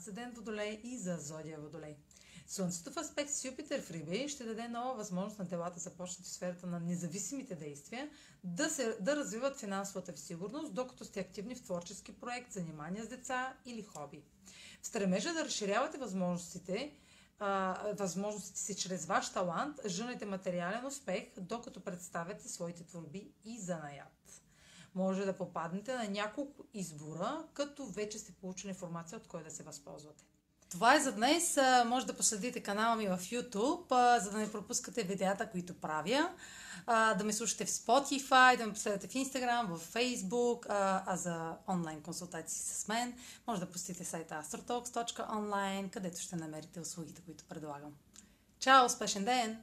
асцендент Водолей и за зодия Водолей. Слънцето в аспект с Юпитер в Риби ще даде нова възможност на телата, започнати в сферата на независимите действия, да, се, да развиват финансовата ви сигурност, докато сте активни в творчески проект, занимания с деца или хоби. В стремежа да разширявате възможностите, възможностите си чрез ваш талант, женете материален успех, докато представяте своите творби и занаят. Може да попаднете на няколко избора, като вече сте получили информация от кой да се възползвате. Това е за днес. Може да последите канала ми в YouTube, за да не пропускате видеята, които правя. Да ме слушате в Spotify, да ме последвате в Instagram, в Facebook, а за онлайн консултации с мен може да посетите сайта astrotalks.online, където ще намерите услугите, които предлагам. Чао! Успешен ден!